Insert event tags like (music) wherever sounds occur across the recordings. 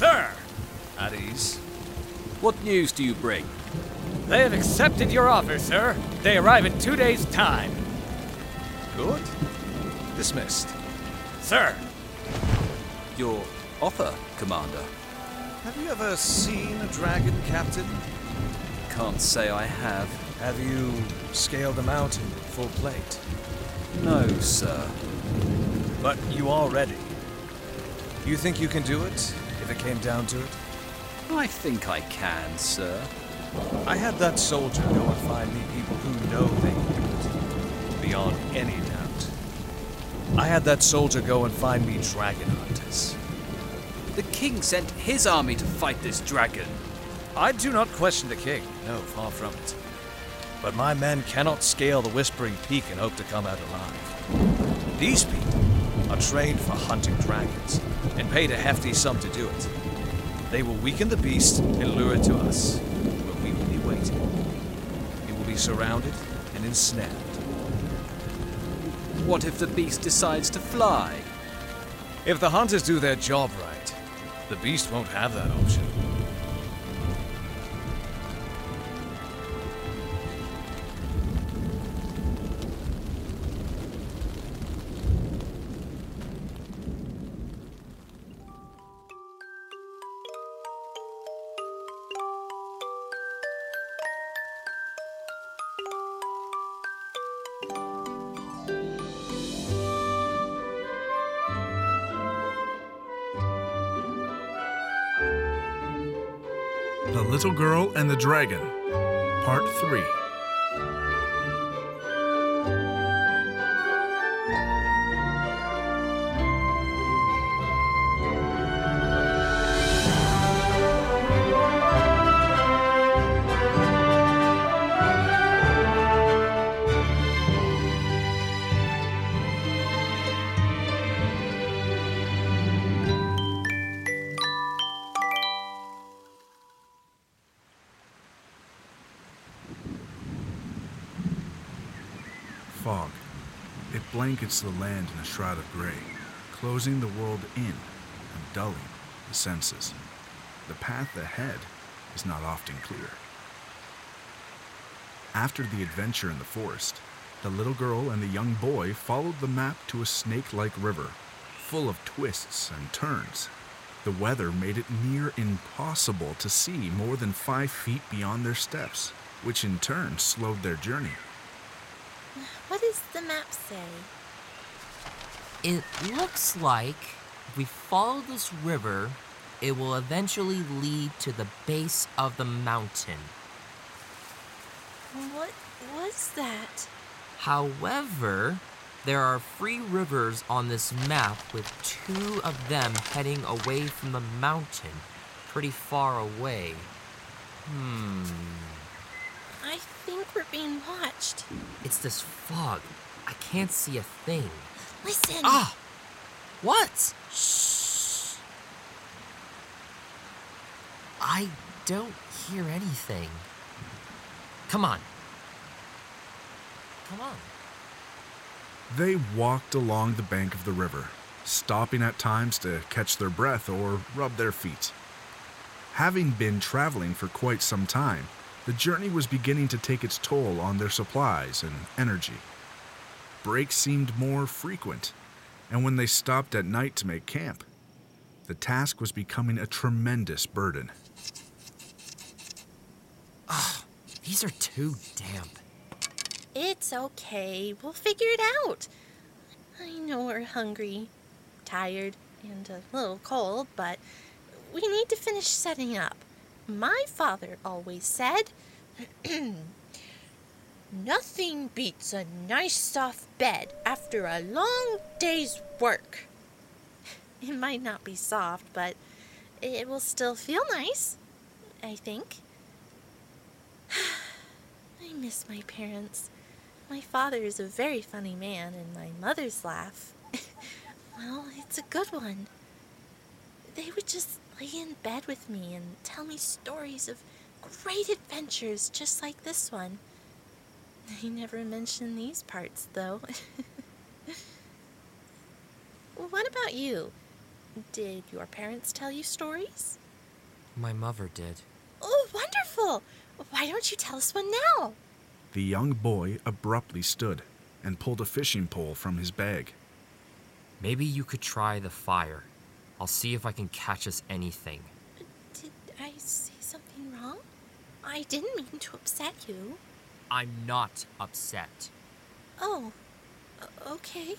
Sir, At ease. What news do you bring? they have accepted your offer, sir. They arrive in two days' time. Good. Dismissed. Sir, Your offer, Commander? Have you ever seen a dragon, Captain? Can't say I have. Have you scaled a mountain full plate? No, sir. But you are ready. You think you can do it, if it came down to it? I think I can, sir. I had that soldier go and find me people who know they can do it. Beyond any doubt. I had that soldier go and find me dragon hunters. The king sent his army to fight this dragon. I do not question the king, no, far from it. But my men cannot scale the Whispering Peak and hope to come out alive. These people are trained for hunting dragons and paid a hefty sum to do it. They will weaken the beast and lure it to us, where we will be waiting. It will be surrounded and ensnared. What if the beast decides to fly? If the hunters do their job right, the beast won't have that option. The Little Girl and the Dragon, Part 3. Blankets the land in a shroud of gray, closing the world in and dulling the senses. The path ahead is not often clear. After the adventure in the forest, the little girl and the young boy followed the map to a snake like river, full of twists and turns. The weather made it near impossible to see more than five feet beyond their steps, which in turn slowed their journey. What does the map say? It looks like if we follow this river, it will eventually lead to the base of the mountain. What was that? However, there are three rivers on this map with two of them heading away from the mountain, pretty far away. Hmm. I think we're being watched. It's this fog. I can't see a thing. Listen. Ah! What? Shh. I don't hear anything. Come on. Come on. They walked along the bank of the river, stopping at times to catch their breath or rub their feet. Having been traveling for quite some time, the journey was beginning to take its toll on their supplies and energy. Breaks seemed more frequent, and when they stopped at night to make camp, the task was becoming a tremendous burden. Ugh, These are too damp. It's okay. We'll figure it out. I know we're hungry, tired, and a little cold, but we need to finish setting up. My father always said, (clears throat) Nothing beats a nice soft bed after a long day's work. (laughs) It might not be soft, but it will still feel nice, I think. (sighs) I miss my parents. My father is a very funny man, and my mother's laugh, (laughs) well, it's a good one. They would just lay in bed with me and tell me stories of great adventures just like this one. They never mention these parts, though. (laughs) what about you? Did your parents tell you stories? My mother did. Oh, wonderful! Why don't you tell us one now? The young boy abruptly stood and pulled a fishing pole from his bag. Maybe you could try the fire. I'll see if I can catch us anything. Did I say something wrong? I didn't mean to upset you. I'm not upset. Oh, okay.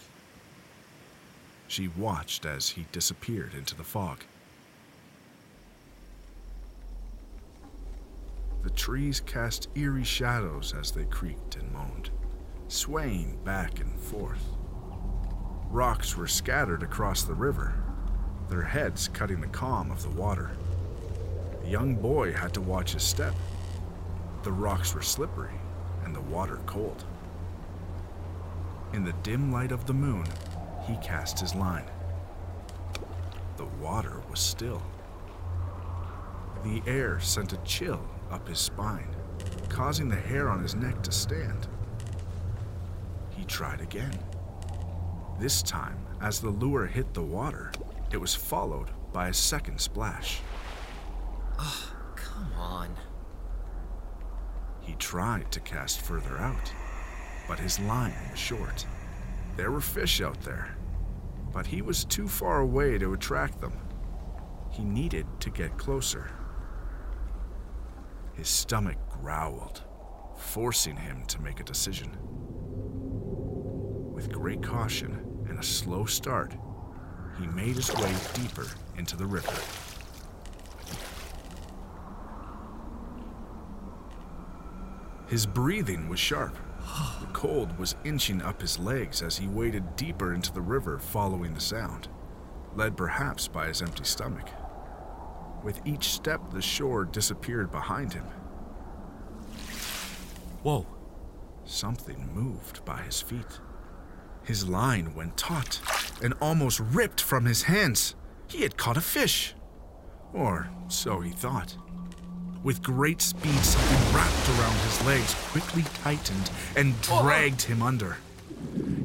She watched as he disappeared into the fog. The trees cast eerie shadows as they creaked and moaned, swaying back and forth. Rocks were scattered across the river, their heads cutting the calm of the water. The young boy had to watch his step. The rocks were slippery and the water cold. In the dim light of the moon, he cast his line. The water was still. The air sent a chill up his spine, causing the hair on his neck to stand. He tried again. This time, as the lure hit the water, it was followed by a second splash. Oh, come on. He tried to cast further out, but his line was short. There were fish out there, but he was too far away to attract them. He needed to get closer. His stomach growled, forcing him to make a decision. With great caution and a slow start, he made his way deeper into the river. His breathing was sharp. The cold was inching up his legs as he waded deeper into the river following the sound, led perhaps by his empty stomach. With each step, the shore disappeared behind him. Whoa. Something moved by his feet. His line went taut and almost ripped from his hands. He had caught a fish. Or so he thought. With great speed, something wrapped around his legs, quickly tightened, and dragged him under.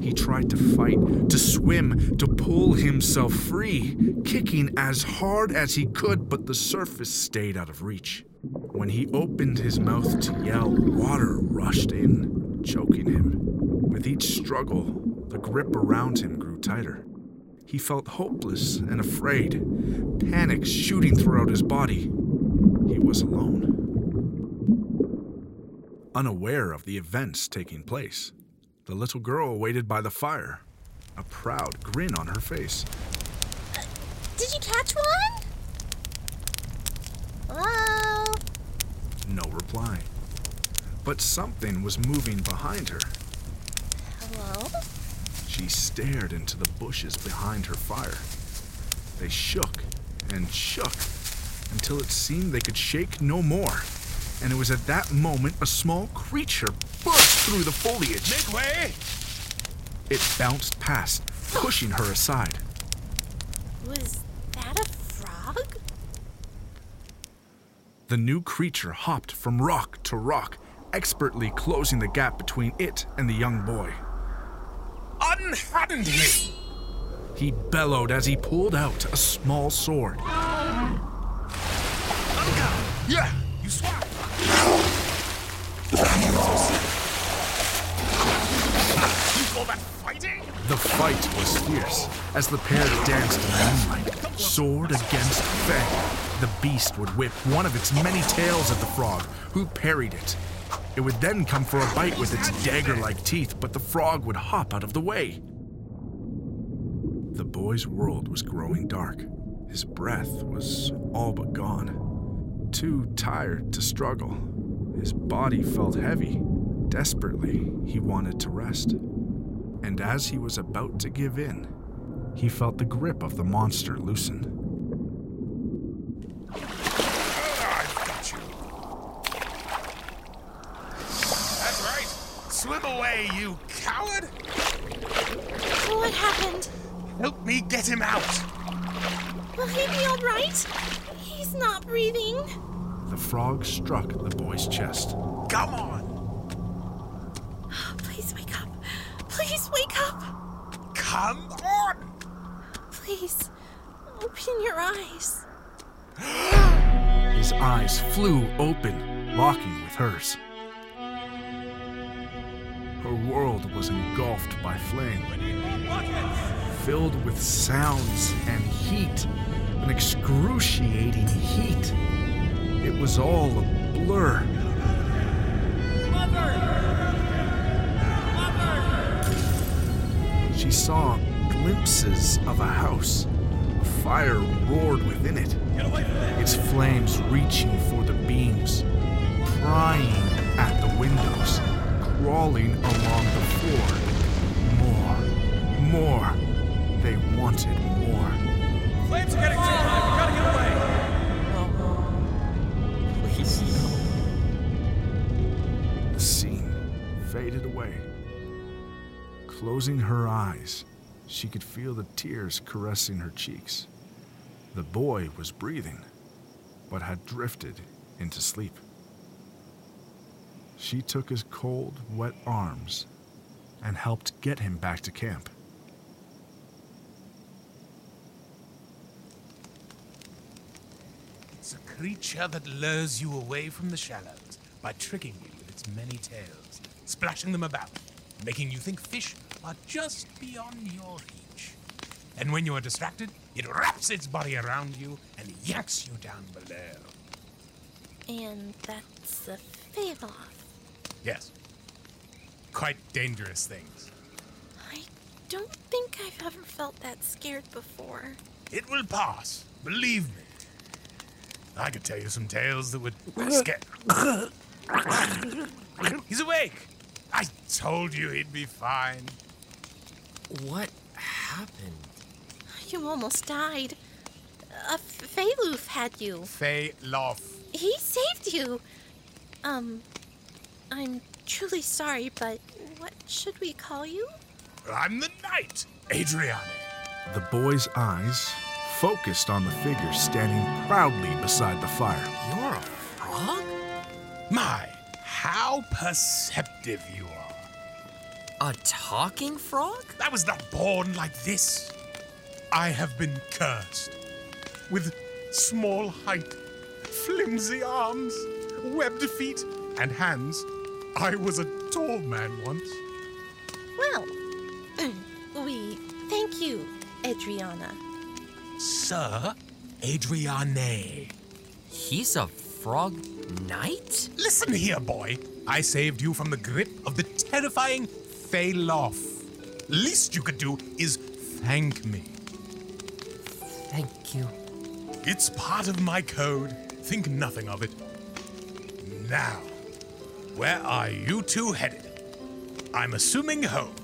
He tried to fight, to swim, to pull himself free, kicking as hard as he could, but the surface stayed out of reach. When he opened his mouth to yell, water rushed in, choking him. With each struggle, the grip around him grew tighter. He felt hopeless and afraid, panic shooting throughout his body. He was alone. Unaware of the events taking place, the little girl waited by the fire, a proud grin on her face. Did you catch one? Hello? No reply. But something was moving behind her. Hello? She stared into the bushes behind her fire. They shook and shook until it seemed they could shake no more. And it was at that moment a small creature burst through the foliage. Make way! It bounced past, pushing her aside. Was that a frog? The new creature hopped from rock to rock, expertly closing the gap between it and the young boy. Unhand me! He bellowed as he pulled out a small sword. Yeah, you? The fight was fierce as the pair danced in the moonlight, sword against fang. The beast would whip one of its many tails at the frog, who parried it. It would then come for a bite with its dagger like teeth, but the frog would hop out of the way. The boy's world was growing dark. His breath was all but gone. Too tired to struggle. His body felt heavy. Desperately, he wanted to rest. And as he was about to give in, he felt the grip of the monster loosen. I've got you. That's right. Swim away, you coward! What happened? Help me get him out! Will he be all right? He's not breathing. The frog struck the boy's chest. Come on! Please wake up. Please wake up. Come on! Please. Open your eyes. (gasps) His eyes flew open, locking with hers. Her world was engulfed by flame, filled with sounds and heat, an excruciating heat. It was all a blur. She saw glimpses of a house. A fire roared within it, its flames reaching for the beams, prying at the windows, crawling along the floor. More, more. They wanted more. Flames are getting too high. We gotta get away. Please, no. The scene faded away. Closing her eyes, she could feel the tears caressing her cheeks. The boy was breathing, but had drifted into sleep. She took his cold, wet arms and helped get him back to camp. It's a creature that lures you away from the shallows by tricking you with its many tails, splashing them about, making you think fish are just beyond your reach. And when you are distracted, it wraps its body around you and yanks you down below. And that's a Faloth. Yes. Quite dangerous things. I don't think I've ever felt that scared before. It will pass, believe me. I could tell you some tales that would (laughs) scare. (laughs) He's awake! I told you he'd be fine. What happened? You almost died. A Phaloof had you. Fay Loff. He saved you. Um, I'm truly sorry, but what should we call you? I'm the knight, Adriane. The boy's eyes focused on the figure standing proudly beside the fire. You're a frog? My, how perceptive you are. A talking frog? I was not born like this. I have been cursed. With small height, flimsy arms, webbed feet, and hands. I was a tall man once. Well, (clears throat) we thank you, Adriana. Sir Adriane. He's a frog knight? Listen here, boy. I saved you from the grip of the terrifying Phalloff. Least you could do is thank me. Thank you. It's part of my code. Think nothing of it. Now, where are you two headed? I'm assuming home.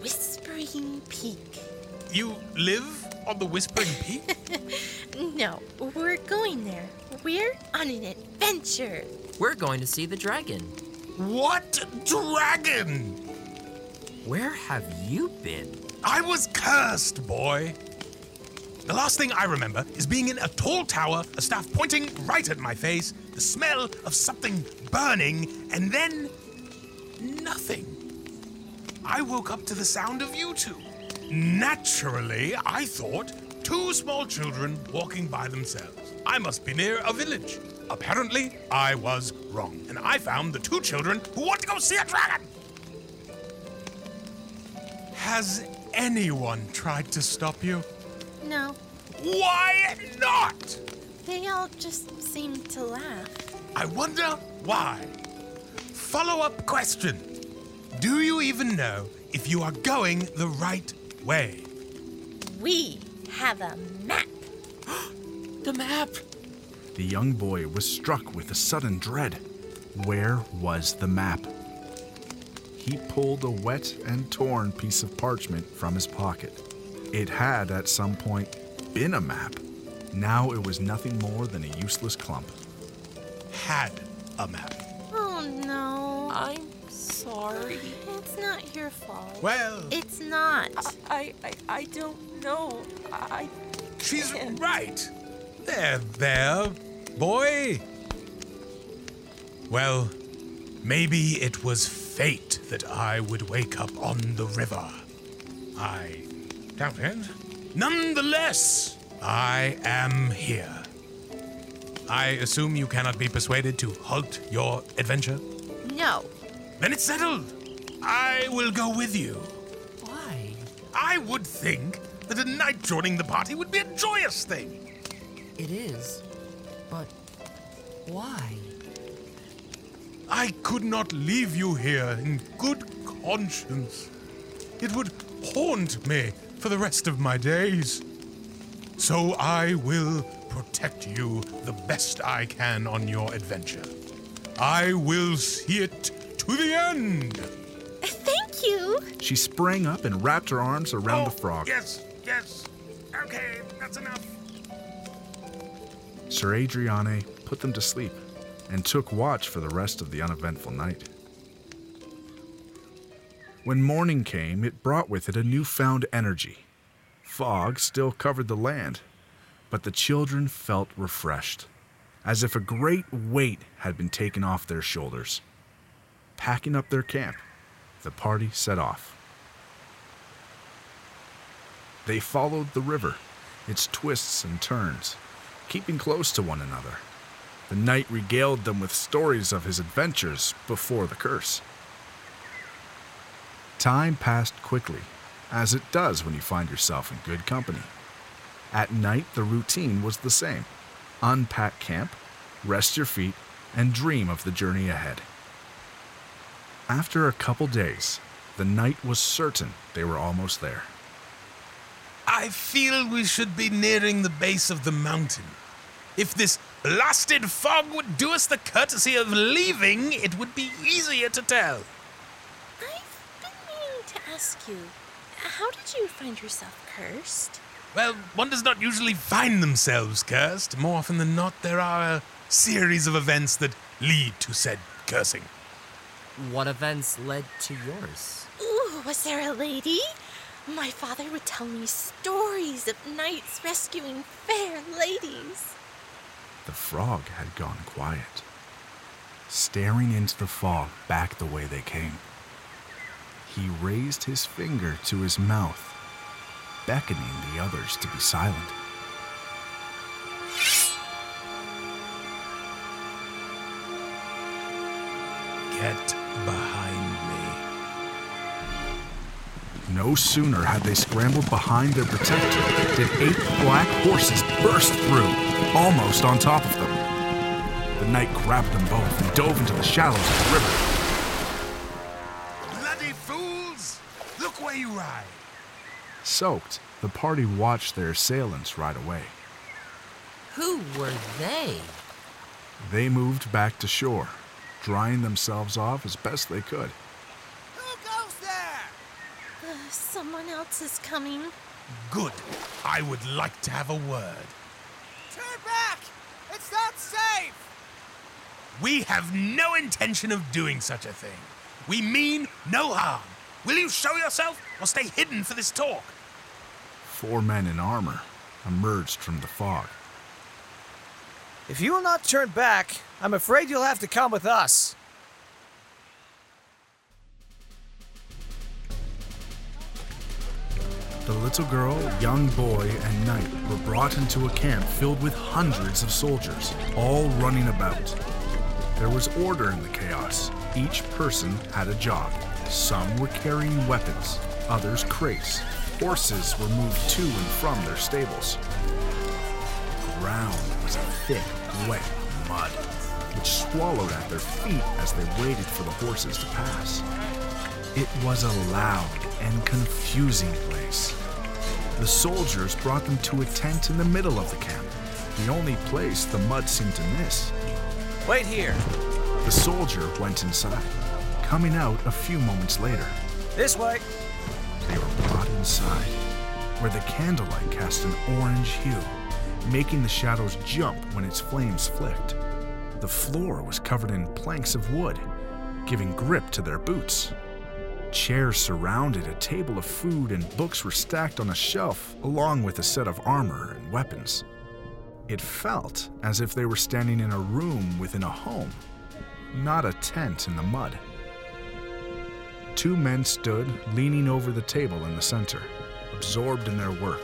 Whispering Peak. You live on the Whispering Peak? (laughs) No, we're going there. We're on an adventure. We're going to see the dragon. what dragon? Where have you been? I was cursed, boy. The last thing I remember is being in a tall tower, a staff pointing right at my face, the smell of something burning, and then nothing. I woke up to the sound of you two. Naturally, I thought two small children walking by themselves. I must be near a village. Apparently, I was wrong, and I found the two children who want to go see a dragon. Has anyone tried to stop you? No, Why not? they all just seem to laugh. I wonder why. Follow up question Do you even know if you are going the right way? We have a map. (gasps) The map! The young boy was struck with a sudden dread. Where was the map? He pulled a wet and torn piece of parchment from his pocket. It had, at some point, been a map. Now it was nothing more than a useless clump. Had a map. Oh no. I'm sorry. It's not your fault. Well, It's not. I, I, I don't know. I. she's right. There, there, boy. Well, maybe it was fate that I would wake up on the river. I doubt it. Nonetheless, I am here. I assume you cannot be persuaded to halt your adventure? No. Then it's settled. I will go with you. Why? I would think that a knight joining the party would be a joyous thing. It is. But why? I could not leave you here in good conscience. It would haunt me for the rest of my days. So I will protect you the best I can on your adventure. I will see it to the end. Thank you. She sprang up and wrapped her arms around the Oh, frog. Yes, yes. Okay, that's enough. Sir Adriane put them to sleep and took watch for the rest of the uneventful night. When morning came, it brought with it a newfound energy. Fog still covered the land, but the children felt refreshed, as if a great weight had been taken off their shoulders. Packing up their camp, the party set off. They followed the river, its twists and turns, keeping close to one another. The knight regaled them with stories of his adventures before the curse. Time passed quickly, as it does when you find yourself in good company. At night, the routine was the same unpack camp, rest your feet, and dream of the journey ahead. After a couple days, the knight was certain they were almost there. I feel we should be nearing the base of the mountain. If this blasted fog would do us the courtesy of leaving, it would be easier to tell. I've been meaning to ask you, how did you find yourself cursed? Well, one does not usually find themselves cursed. More often than not, there are a series of events that lead to said cursing. What events led to yours? Ooh, was there a lady? My father would tell me stories of knights rescuing fair ladies. The frog had gone quiet, staring into the fog back the way they came. He raised his finger to his mouth, beckoning the others to be silent. Get behind me. No sooner had they scrambled behind their protector did eight black horses burst through, almost on top of them. The knight grabbed them both and dove into the shallows of the river. Soaked, the party watched their assailants ride away. Who were they? They moved back to shore, drying themselves off as best they could. Who goes there? Uh, someone else is coming. Good. I would like to have a word. Turn back! It's not safe! We have no intention of doing such a thing. We mean no harm. Will you show yourself or stay hidden for this talk? Four men in armor emerged from the fog. If you will not turn back, I'm afraid you'll have to come with us. The little girl, young boy, and knight were brought into a camp filled with hundreds of soldiers, all running about. There was order in the chaos. Each person had a job. Some were carrying weapons, others crates. Horses were moved to and from their stables. The ground was a thick, wet mud, which swallowed at their feet as they waited for the horses to pass. It was a loud and confusing place. The soldiers brought them to a tent in the middle of the camp, the only place the mud seemed to miss. Wait here. The soldier went inside, coming out a few moments later. This way. They were inside, where the candlelight cast an orange hue, making the shadows jump when its flames flicked. The floor was covered in planks of wood, giving grip to their boots. Chairs surrounded a table of food, and books were stacked on a shelf, along with a set of armor and weapons. It felt as if they were standing in a room within a home, not a tent in the mud. Two men stood leaning over the table in the center, absorbed in their work.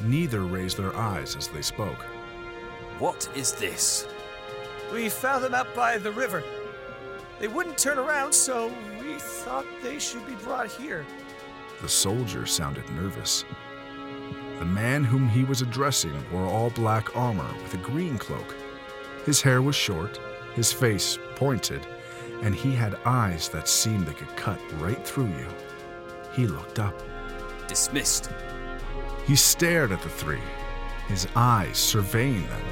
Neither raised their eyes as they spoke. What is this? We found them out by the river. They wouldn't turn around, so we thought they should be brought here. The soldier sounded nervous. The man whom he was addressing wore all black armor with a green cloak. His hair was short, his face pointed, and he had eyes that seemed they could cut right through you. He looked up. Dismissed. He stared at the three, his eyes surveying them.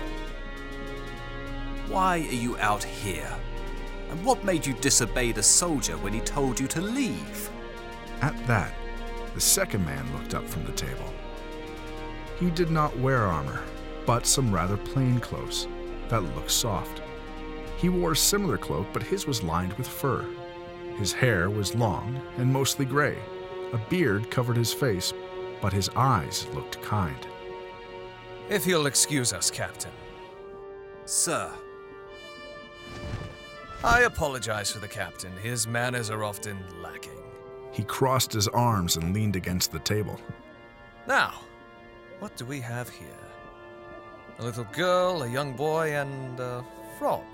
Why are you out here? And what made you disobey the soldier when he told you to leave? At that, the second man looked up from the table. He did not wear armor, but some rather plain clothes that looked soft. He wore a similar cloak, but his was lined with fur. His hair was long and mostly gray. A beard covered his face, but his eyes looked kind. If you'll excuse us, Captain. Sir, I apologize for the captain. His manners are often lacking. He crossed his arms and leaned against the table. Now, what do we have here? A little girl, a young boy, and a frog.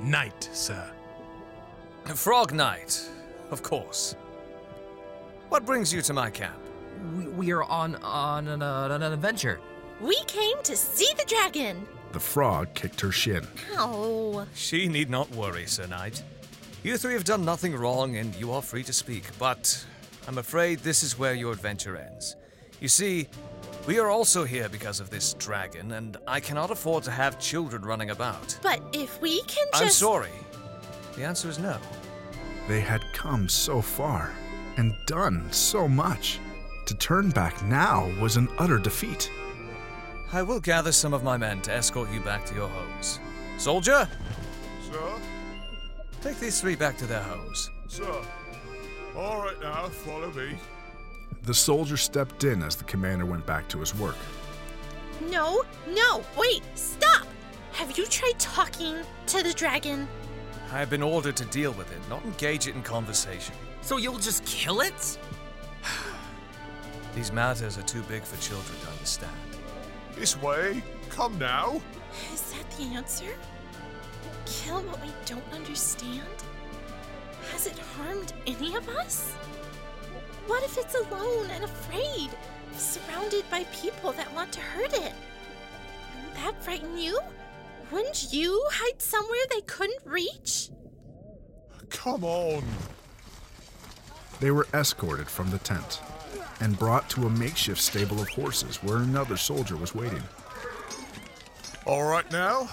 Knight, sir. Frog knight, of course. What brings you to my camp? We, we are on on an, uh, an adventure. We came to see the dragon. The frog kicked her shin. Oh, She need not worry, Sir Knight. You three have done nothing wrong, and you are free to speak, but I'm afraid this is where your adventure ends. You see, we are also here because of this dragon, and I cannot afford to have children running about. but if we can just. I'm sorry. The answer is no. They had come so far and done so much. To turn back now was an utter defeat. I will gather some of my men to escort you back to your homes. Soldier, Sir? take these three back to their homes. Sir? All right now, follow me. The soldier stepped in as the commander went back to his work. No, no, wait, stop! Have you tried talking to the dragon? I have been ordered to deal with it, not engage it in conversation. So you'll just kill it? (sighs) These matters are too big for children to understand. This way. Come now. Is that the answer? Kill what we don't understand? Has it harmed any of us? What if it's alone and afraid, surrounded by people that want to hurt it? Wouldn't that frighten you? Wouldn't you hide somewhere they couldn't reach? Come on. They were escorted from the tent and brought to a makeshift stable of horses where another soldier was waiting. All right now.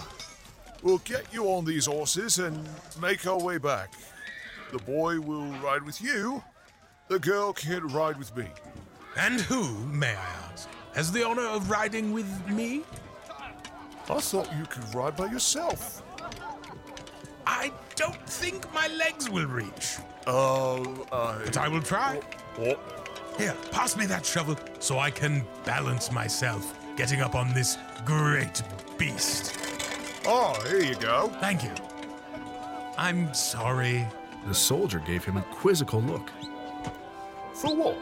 We'll get you on these horses and make our way back. The boy will ride with you. The girl can't ride with me. And who, may I ask, has the honor of riding with me? I thought you could ride by yourself. I don't think my legs will reach, Oh, I. but I will try. Oh, oh. Here, pass me that shovel so I can balance myself getting up on this great beast. oh, here you go. Thank you. I'm sorry. The soldier gave him a quizzical look. For what?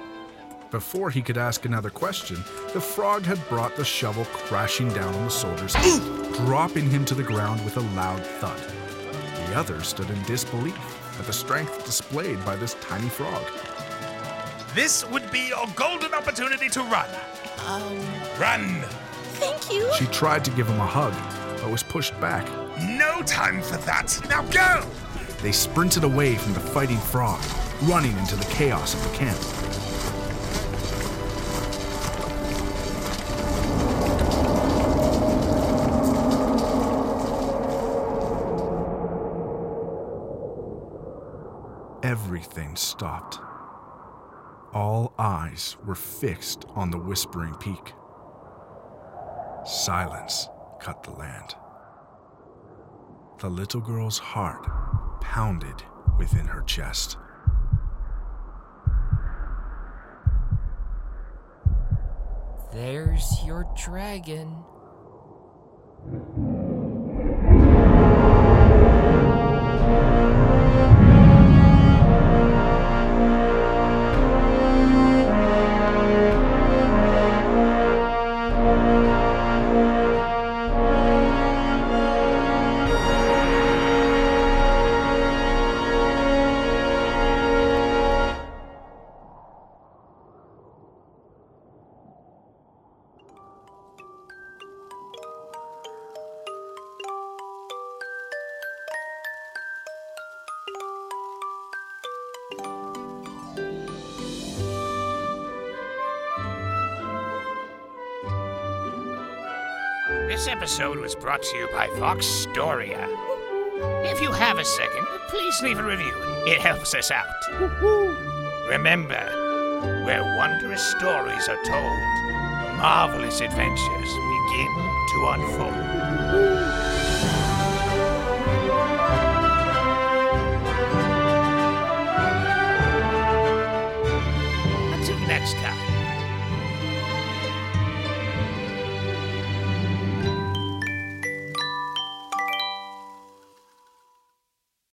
Before he could ask another question, the frog had brought the shovel crashing down on the soldier's head, dropping him to the ground with a loud thud. The others stood in disbelief at the strength displayed by this tiny frog. This would be your golden opportunity to run. Um, Run! thank you. She tried to give him a hug, but was pushed back. No time for that. Now go! They sprinted away from the fighting frog, running into the chaos of the camp. Everything stopped. All eyes were fixed on the Whispering Peak. Silence cut the land. The little girl's heart pounded within her chest. There's your dragon. This episode was brought to you by Vox Storia. If you have a second, please leave a review. It helps us out. Remember, where wondrous stories are told, marvelous adventures begin to unfold.